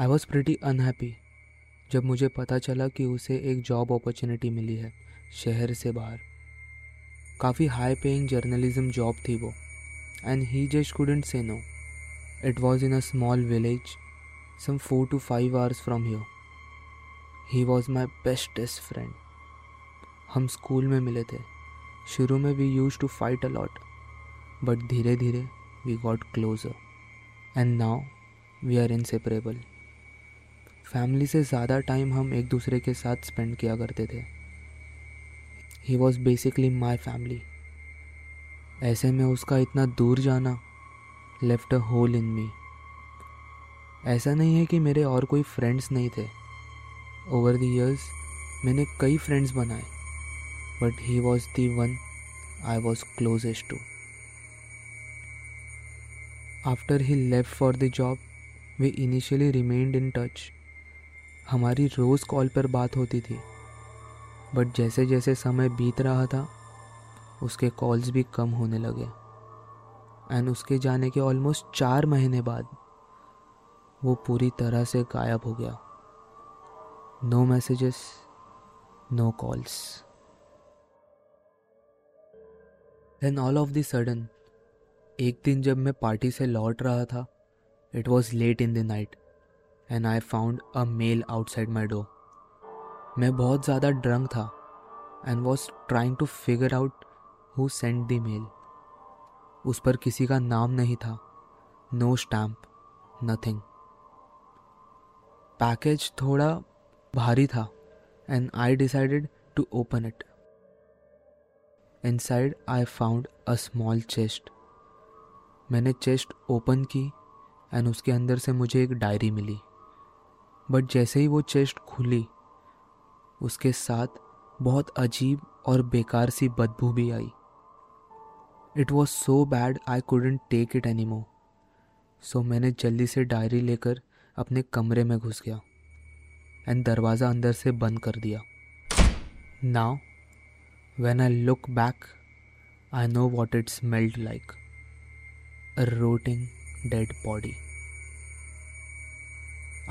I was pretty unhappy जब मुझे पता चला कि उसे एक जॉब अपॉर्चुनिटी मिली है, शहर से बाहर। काफ़ी हाई पेइंग जर्नलिज्म जॉब थी वो। And he just couldn't say no it was in a small village some four to five hours from here he was my bestest friend हम स्कूल में मिले थे। शुरू में we used to fight a lot but धीरे धीरे we got closer and now we are inseparable family से ज़्यादा टाइम हम एक दूसरे के साथ स्पेंड किया करते थे। He was basically my family ऐसे में उसका इतना दूर जाना लेफ़्ट अ होल इन मी ऐसा नहीं है कि मेरे और कोई फ्रेंड्स नहीं थे। ओवर द ईयर्स मैंने कई फ्रेंड्स बनाए but he was the one I was closest to after he left for the job we initially remained in touch हमारी रोज़ कॉल पर बात होती थी। बट जैसे जैसे समय बीत रहा था, उसके कॉल्स भी कम होने लगे। एंड उसके जाने के ऑलमोस्ट चार महीने बाद, वो पूरी तरह से गायब हो गया। No messages no calls then all of the sudden एक दिन जब मैं पार्टी से लौट रहा था it was late in the night and I found a mail outside my door मैं बहुत ज़्यादा ड्रंक था and was trying to figure out who send the mail उस पर किसी का नाम नहीं था नो स्टैम्प नथिंग पैकेज थोड़ा भारी था and I decided to open it inside I found a small chest मैंने चेस्ट ओपन की एंड उसके अंदर से मुझे एक डायरी मिली। बट जैसे ही वो चेस्ट खुली, उसके साथ बहुत अजीब और बेकार सी बदबू भी आई। It was so bad I couldn't take it any more so मैंने जल्दी से डायरी लेकर अपने कमरे में घुस गया एंड दरवाज़ा अंदर से बंद कर दिया। Now when I look back I know what it smelled like a rotting dead body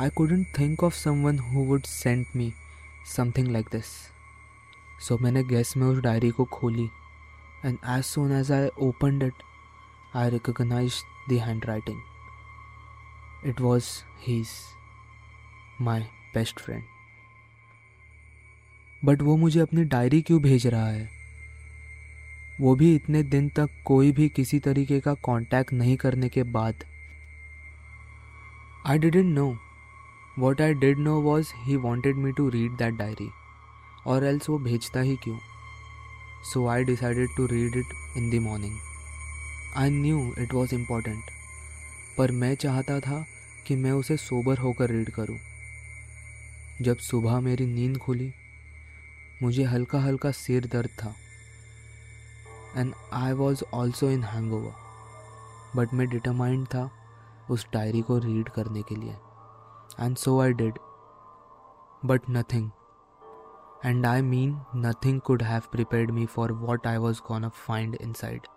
I couldn't think of someone who would send me something like this. So मैंने गैस में उस डायरी को खोली. And as soon as I opened it I recognize the handwriting it was his my best friend but वो मुझे अपनी diary क्यों भेज रहा है? वो भी इतने दिन तक कोई भी किसी तरीके का कांटेक्ट नहीं करने के बाद. I didn't know what I did no was he wanted me to read that diary और एल्स वो भेजता ही क्यों? So I decided to read it in the morning I knew it was important पर मैं चाहता था कि मैं उसे सोबर होकर रीड करूँ। जब सुबह मेरी नींद खुली, मुझे हल्का हल्का सिर दर्द था and I was also in hangover but मैं डिटरमाइंड था उस डायरी को रीड करने के लिए। And so I did. But nothing. And I mean, nothing could have prepared me for what I was gonna find inside.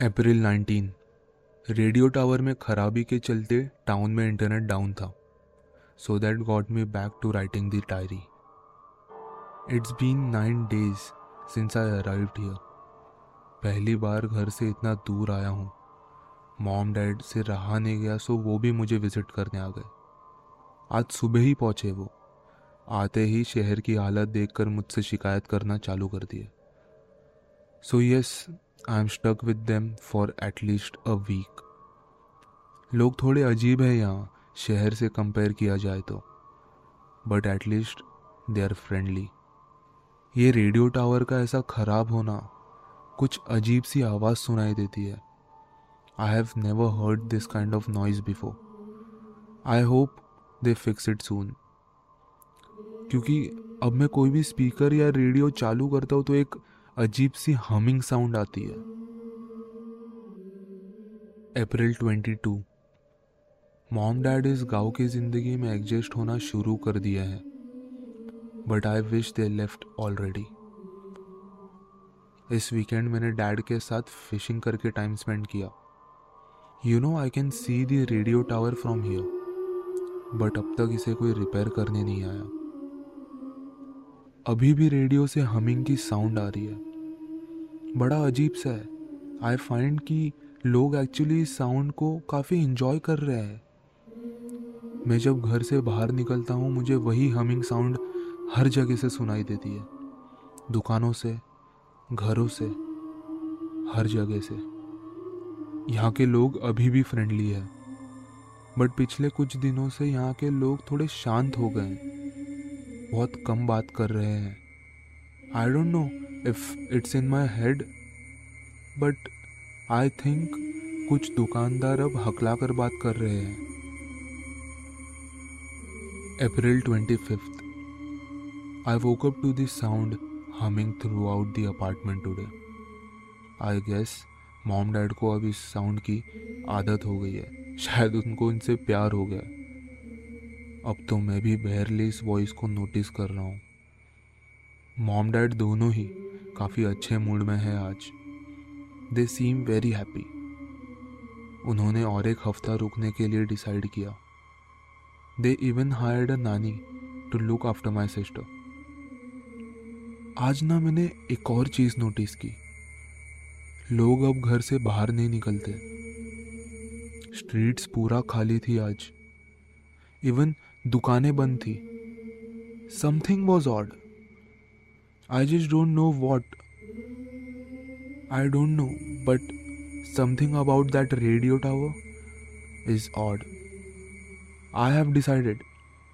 April 19 radio tower में खराबी के चलते टाउन में इंटरनेट डाउन था so that got me back to writing the diary it's been nine days since I arrived here पहली बार घर से इतना दूर आया हूँ मॉम डैड से रहा नहीं गया सो वो भी मुझे विज़िट करने आ गए। आज सुबह ही पहुँचे वो। आते ही शहर की हालत देखकर मुझसे शिकायत करना चालू कर दिए। So yes I am stuck with them for at least a week लोग थोड़े अजीब है यहाँ, शहर से कंपेयर किया जाए तो। But at least they are friendly ये रेडियो टावर का ऐसा खराब होना, कुछ अजीब सी आवाज़ सुनाई देती है। I have never heard this kind of noise before. I hope they fix it soon. क्योंकि अब मैं कोई भी स्पीकर या रेडियो चालू करता हूँ तो एक अजीब सी हमिंग साउंड आती है। अप्रैल 22 मॉम डैड इस गाँव की ज़िंदगी में एडजस्ट होना शुरू कर दिया है। But I wish they left already इस वीकेंड मैंने डैड के साथ फिशिंग करके टाइम स्पेंड किया। You know I can see the radio tower from here but अब तक इसे कोई रिपेयर करने नहीं आया। अभी भी रेडियो से हमिंग की साउंड आ रही है। बड़ा अजीब सा है। आई फाइंड कि लोग एक्चुअली इस साउंड को काफ़ी इंजॉय कर रहे हैं। मैं जब घर से बाहर निकलता हूँ, मुझे वही हमिंग साउंड हर जगह से सुनाई देती है। दुकानों से, घरों से, हर जगह से। यहाँ के लोग अभी भी फ्रेंडली है। बट पिछले कुछ दिनों से यहाँ के लोग थोड़े शांत हो गए बहुत कम बात कर रहे हैं। I don't know if it's in my head but I think कुछ दुकानदार अब हकला कर बात कर रहे हैं। April twenty fifth I woke up to this sound humming throughout the apartment today I guess mom dad को अब इस साउंड की आदत हो गई है। शायद उनको इनसे प्यार हो गया। अब तो मैं भी बहरली इस वॉइस को नोटिस कर रहा हूँ। मॉम डैड दोनों ही काफ़ी अच्छे मूड में है आज। दे सीम वेरी हैप्पी उन्होंने और एक हफ़्ता रुकने के लिए डिसाइड किया। दे even hired a nanny to look after my sister आज ना मैंने एक और चीज़ नोटिस की। लोग अब घर से बाहर नहीं निकलते। स्ट्रीट्स पूरा खाली थी आज। इवन दुकानें बंद थी। Something was odd I just don't know what I don't know but something about that radio tower is odd I have decided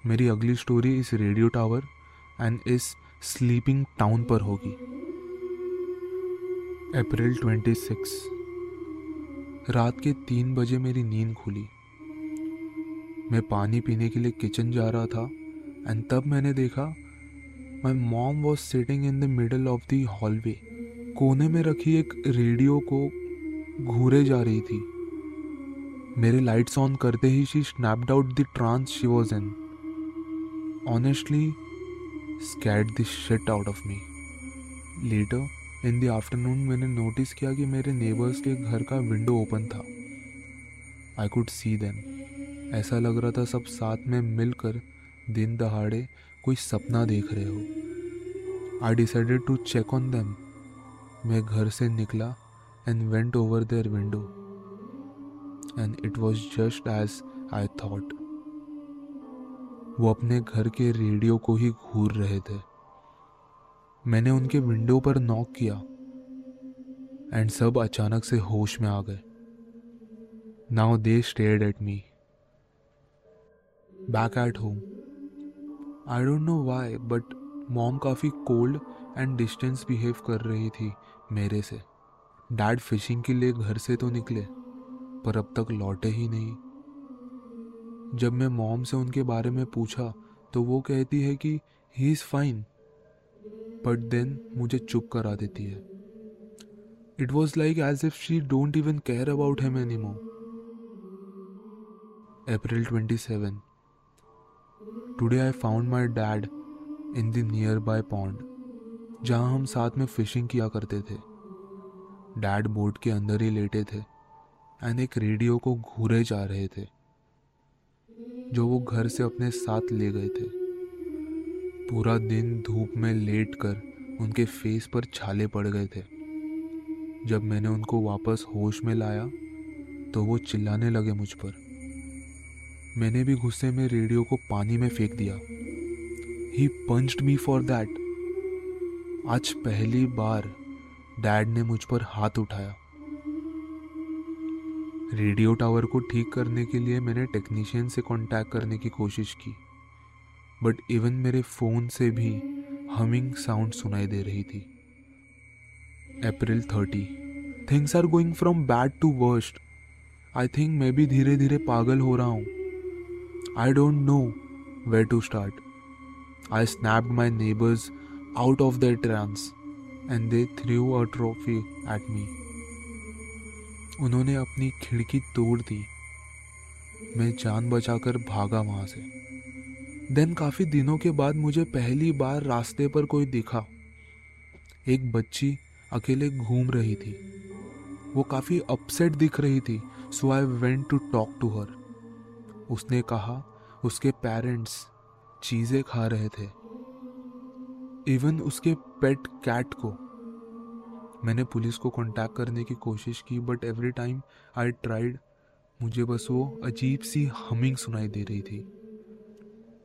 मेरी अगली स्टोरी इस रेडियो टावर एंड इस स्लीपिंग टाउन पर होगी। April twenty six. रात के तीन बजे मेरी नींद खुली। मैं पानी पीने के लिए किचन जा रहा था एंड तब मैंने देखा my mom was sitting in the middle of the hallway कोने में रखी एक रेडियो को घूरे जा रही थी। मेरे लाइट्स ऑन करते ही she snapped out the trance she was in honestly scared the shit out of me later in the afternoon मैंने नोटिस किया कि मेरे नेबर्स के घर का विंडो ओपन था। आई कुड सी देम ऐसा लग रहा था सब साथ में मिलकर दिन दहाड़े कोई सपना देख रहे हो। I decided to check on them मैं घर से निकला and went over their window and it was just as I thought वो अपने घर के रेडियो को ही घूर रहे थे। मैंने उनके विंडो पर नॉक किया एंड सब अचानक से होश में आ गए। Now they stared at me back at home I don't know why but mom काफ़ी कोल्ड एंड डिस्टेंस बिहेव कर रही थी मेरे से। डैड फिशिंग के लिए घर से तो निकले, पर अब तक लौटे ही नहीं। जब मैं मॉम से उनके बारे में पूछा तो वो कहती है कि he is fine but then मुझे चुप करा देती है। It was like as if she don't even care about him any more April twenty seven today I found my dad in the nearby pond जहाँ हम साथ में फिशिंग किया करते थे। डैड बोट के अंदर ही लेटे थे एंड एक रेडियो को घूरे जा रहे थे, जो वो घर से अपने साथ ले गए थे। पूरा दिन धूप में लेट कर उनके फेस पर छाले पड़ गए थे। जब मैंने उनको वापस होश में लाया तो वो चिल्लाने लगे मुझ पर। मैंने भी गुस्से में रेडियो को पानी में फेंक दिया। He punched me for that आज पहली बार डैड ने मुझ पर हाथ उठाया। रेडियो टावर को ठीक करने के लिए मैंने टेक्नीशियन से कांटेक्ट करने की कोशिश की। बट इवन मेरे फ़ोन से भी हमिंग साउंड सुनाई दे रही थी। April thirty things are going from bad to worst I think मैं भी धीरे धीरे पागल हो रहा हूँ। I don't know way to start I snapped my neighbours out of their trance and they threw a trophy at me उन्होंने अपनी खिड़की तोड़ दी। मैं जान बचाकर भागा वहाँ से। देन काफ़ी दिनों के बाद मुझे पहली बार रास्ते पर कोई दिखा। एक बच्ची अकेले घूम रही थी। वो काफ़ी अपसेट दिख रही थी so I went to talk to her उसने कहा, उसके पेरेंट्स चीज़ें खा रहे थे। इवन उसके पेट कैट को। मैंने पुलिस को कांटेक्ट करने की कोशिश की but every time I tried मुझे बस वो अजीब सी हमिंग सुनाई दे रही थी।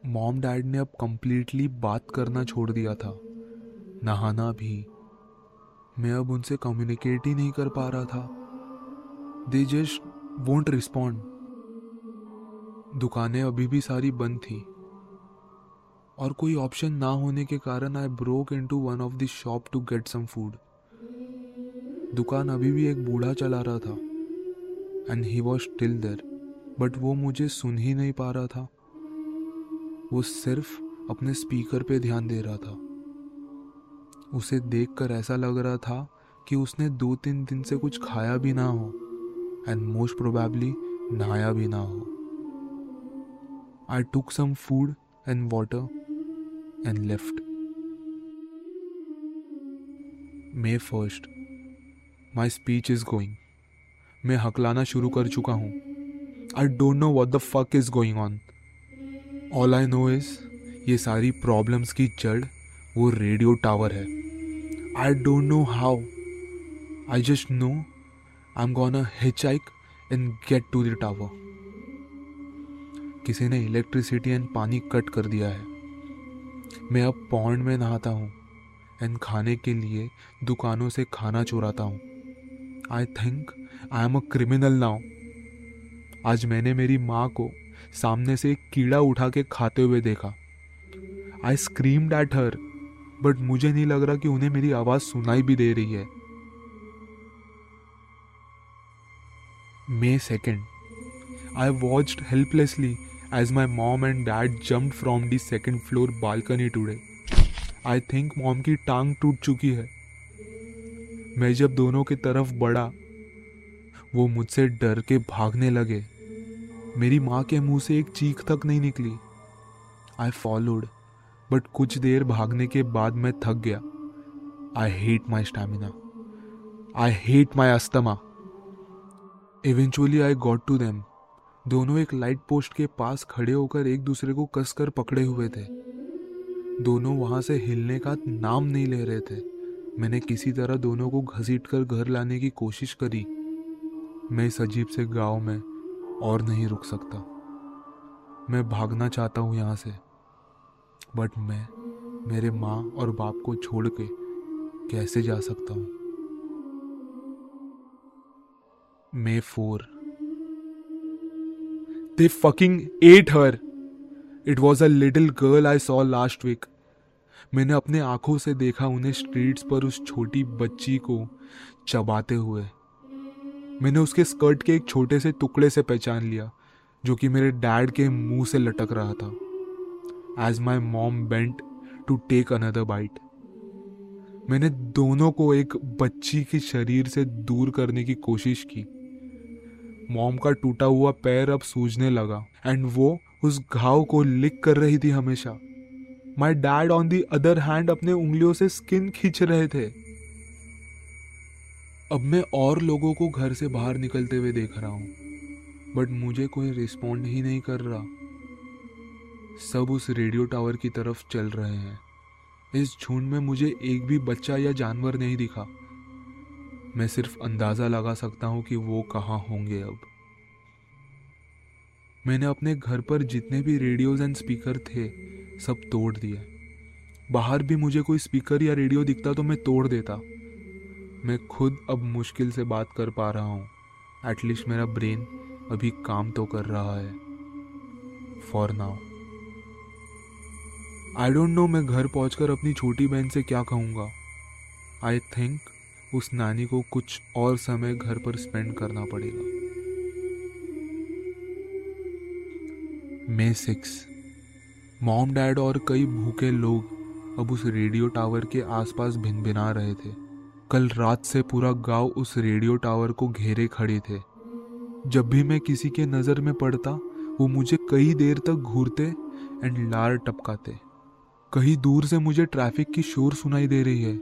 मॉम डैड ने अब कंप्लीटली बात करना छोड़ दिया था। नहाना भी। मैं अब उनसे कम्युनिकेट ही नहीं कर पा रहा था। दे जस्ट वोंट रिस्पॉन्ड दुकानें अभी भी सारी बंद थी। और कोई ऑप्शन ना होने के कारण I broke into one of the shop to get some food दुकान अभी भी एक बूढ़ा चला रहा था। And he was still there but वो मुझे सुन ही नहीं पा रहा था। वो सिर्फ़ अपने स्पीकर पे ध्यान दे रहा था। उसे देखकर ऐसा लग रहा था कि उसने दो तीन दिन से कुछ खाया भी ना हो एंड मोस्ट प्रोबेबली नहाया भी ना हो। I took some food and water and left May first my speech is going मैं हकलाना शुरू कर चुका हूँ। I don't know what the fuck is going on all I know is ये सारी प्रॉब्लम्स की जड़ वो रेडियो टावर है। I don't know how I just know I am gonna hitchhike and get to the tower किसी ने electricity and पानी cut कर दिया है। मैं अब पौंड में नहाता हूँ एंड खाने के लिए दुकानों से खाना चुराता हूँ। I think I am a criminal now आज मैंने मेरी माँ को सामने से एक कीड़ा उठा के खाते हुए देखा। I screamed at her but मुझे नहीं लग रहा कि उन्हें मेरी आवाज़ सुनाई भी दे रही है। May second I watched helplessly as my mom and dad jump from the second floor balcony today I think mom की टांग टूट चुकी है। मैं जब दोनों की तरफ़ बढ़ा, वो मुझसे डर के भागने लगे। मेरी माँ के मुँह से एक चीख तक नहीं निकली। आई फॉलोड बट कुछ देर भागने के बाद मैं थक गया। I hate my stamina I hate my asthma eventually I got to them दोनों एक लाइट पोस्ट के पास खड़े होकर एक दूसरे को कसकर पकड़े हुए थे। दोनों वहाँ से हिलने का नाम नहीं ले रहे थे। मैंने किसी तरह दोनों को घसीट कर घर लाने की कोशिश करी। मैं इस अजीब से गाँव में और नहीं रुक सकता। मैं भागना चाहता हूँ यहाँ से बट मैं, मेरे माँ और बाप को छोड़ के कैसे जा सकता हूँ? May four they fucking ate her it was a little girl I saw last week मैंने अपने आँखों से देखा उन्हें स्ट्रीट्स पर उस छोटी बच्ची को चबाते हुए। मैंने उसके स्कर्ट के एक छोटे से टुकड़े से पहचान लिया, जो कि मेरे डैड के मुँह से लटक रहा था। As my mom bent to take another bite मैंने दोनों को एक बच्ची के शरीर से दूर करने की कोशिश की। मॉम का टूटा हुआ पैर अब सूजने लगा एंड वो उस घाव को लिक कर रही थी हमेशा। My dad on the other hand अपने उंगलियों से स्किन खींच रहे थे। अब मैं और लोगों को घर से बाहर निकलते हुए देख रहा हूँ बट मुझे कोई रिस्पॉन्ड ही नहीं कर रहा। सब उस रेडियो टावर की तरफ़ चल रहे हैं। इस झुंड में मुझे एक भी बच्चा या जानवर नहीं दिखा। मैं सिर्फ़ अंदाज़ा लगा सकता हूँ कि वो कहाँ होंगे अब। मैंने अपने घर पर जितने भी रेडियोज एंड स्पीकर थे, सब तोड़ दिए। बाहर भी मुझे कोई स्पीकर या रेडियो दिखता तो मैं तोड़ देता। मैं खुद अब मुश्किल से बात कर पा रहा हूँ। एटलीस्ट मेरा ब्रेन अभी काम तो कर रहा है। For now I don't know मैं घर पहुंचकर अपनी छोटी बहन से क्या कहूँगा। आई थिंक उस नानी को कुछ और समय घर पर स्पेंड करना पड़ेगा। मे सिक्स मॉम डैड और कई भूखे लोग अब उस रेडियो टावर के आसपास भिन भिना रहे थे। कल रात से पूरा गाँव उस रेडियो टावर को घेरे खड़े थे। जब भी मैं किसी के नज़र में पड़ता, वो मुझे कई देर तक घूरते एंड लार टपकाते। कहीं दूर से मुझे ट्रैफ़िक की शोर सुनाई दे रही है,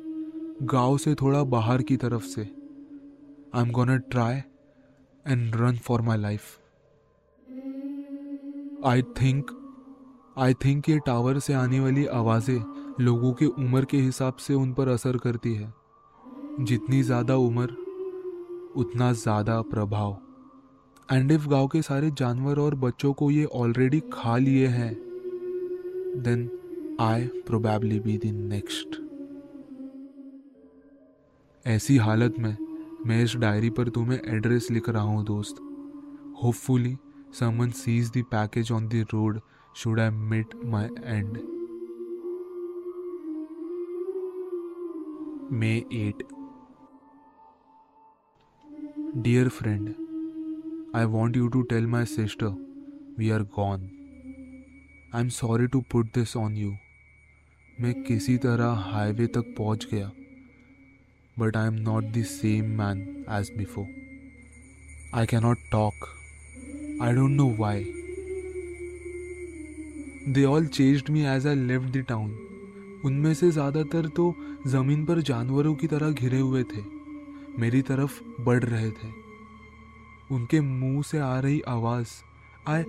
गाँव से थोड़ा बाहर की तरफ़ से। I am gonna try and run for my life I think I think ये टावर से आने वाली आवाज़ें लोगों के उम्र के हिसाब से उन पर असर करती है। जितनी ज़्यादा उम्र, उतना ज़्यादा प्रभाव। एंड इफ़ गाँव के सारे जानवर और बच्चों को ये ऑलरेडी खा लिए हैं then I probably be the next ऐसी हालत में मैं इस डायरी पर तुम्हें एड्रेस लिख रहा हूँ, दोस्त। Hopefully someone sees the package on the road should I met my end may at dear friend I want you to tell my sister we are gone I am sorry to put this on you मैं किसी तरह highway तक पहुँच गया, but I am not the same man as before. I cannot talk I don't know why they all chased me as I left the town उनमें से ज़्यादातर तो ज़मीन पर जानवरों की तरह घिरे हुए थे। मेरी तरफ़ बढ़ रहे थे। उनके मुँह से आ रही आवाज़ आई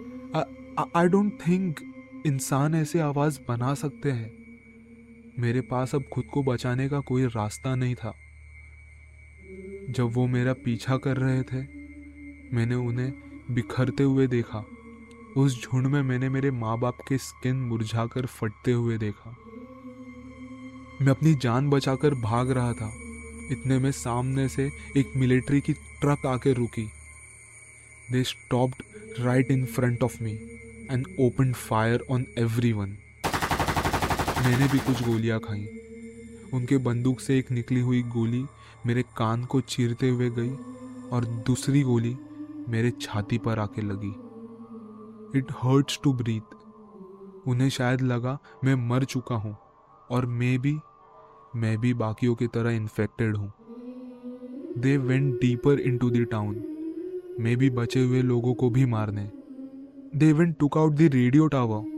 आई डोंट थिंक इंसान ऐसे आवाज़ बना सकते हैं। मेरे पास अब खुद को बचाने का कोई रास्ता नहीं था। जब वो मेरा पीछा कर रहे थे, मैंने उन्हें बिखरते हुए देखा। उस झुंड में मैंने मेरे माँ बाप के स्किन मुरझाकर फटते हुए देखा। मैं अपनी जान बचाकर भाग रहा था। इतने में सामने से एक मिलिट्री की ट्रक आके रुकी। They stopped right in front of me and open fire on every one मैंने भी कुछ गोलियाँ खाई। उनके बंदूक से एक निकली हुई गोली मेरे कान को चीरते हुए गई और दूसरी गोली मेरे छाती पर आके लगी। इट हर्ट्स टू ब्रीथ उन्हें शायद लगा मैं मर चुका हूँ और मैं भी मैं भी बाकियों की तरह इन्फेक्टेड हूँ। They went deeper into the town मैं भी बचे हुए लोगों को भी मारने। They went took out the radio tower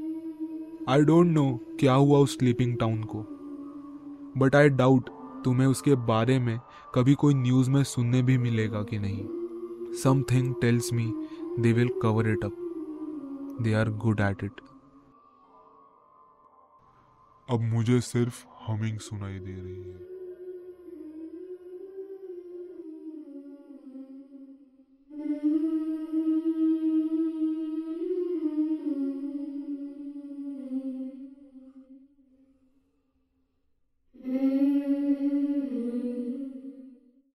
I don't know क्या हुआ उस स्लीपिंग टाउन को। बट आई डाउट तुम्हें उसके बारे में कभी कोई न्यूज़ में सुनने भी मिलेगा कि नहीं। Something tells me they will cover it up they are good at it अब मुझे सिर्फ़ हमिंग सुनाई दे रही है।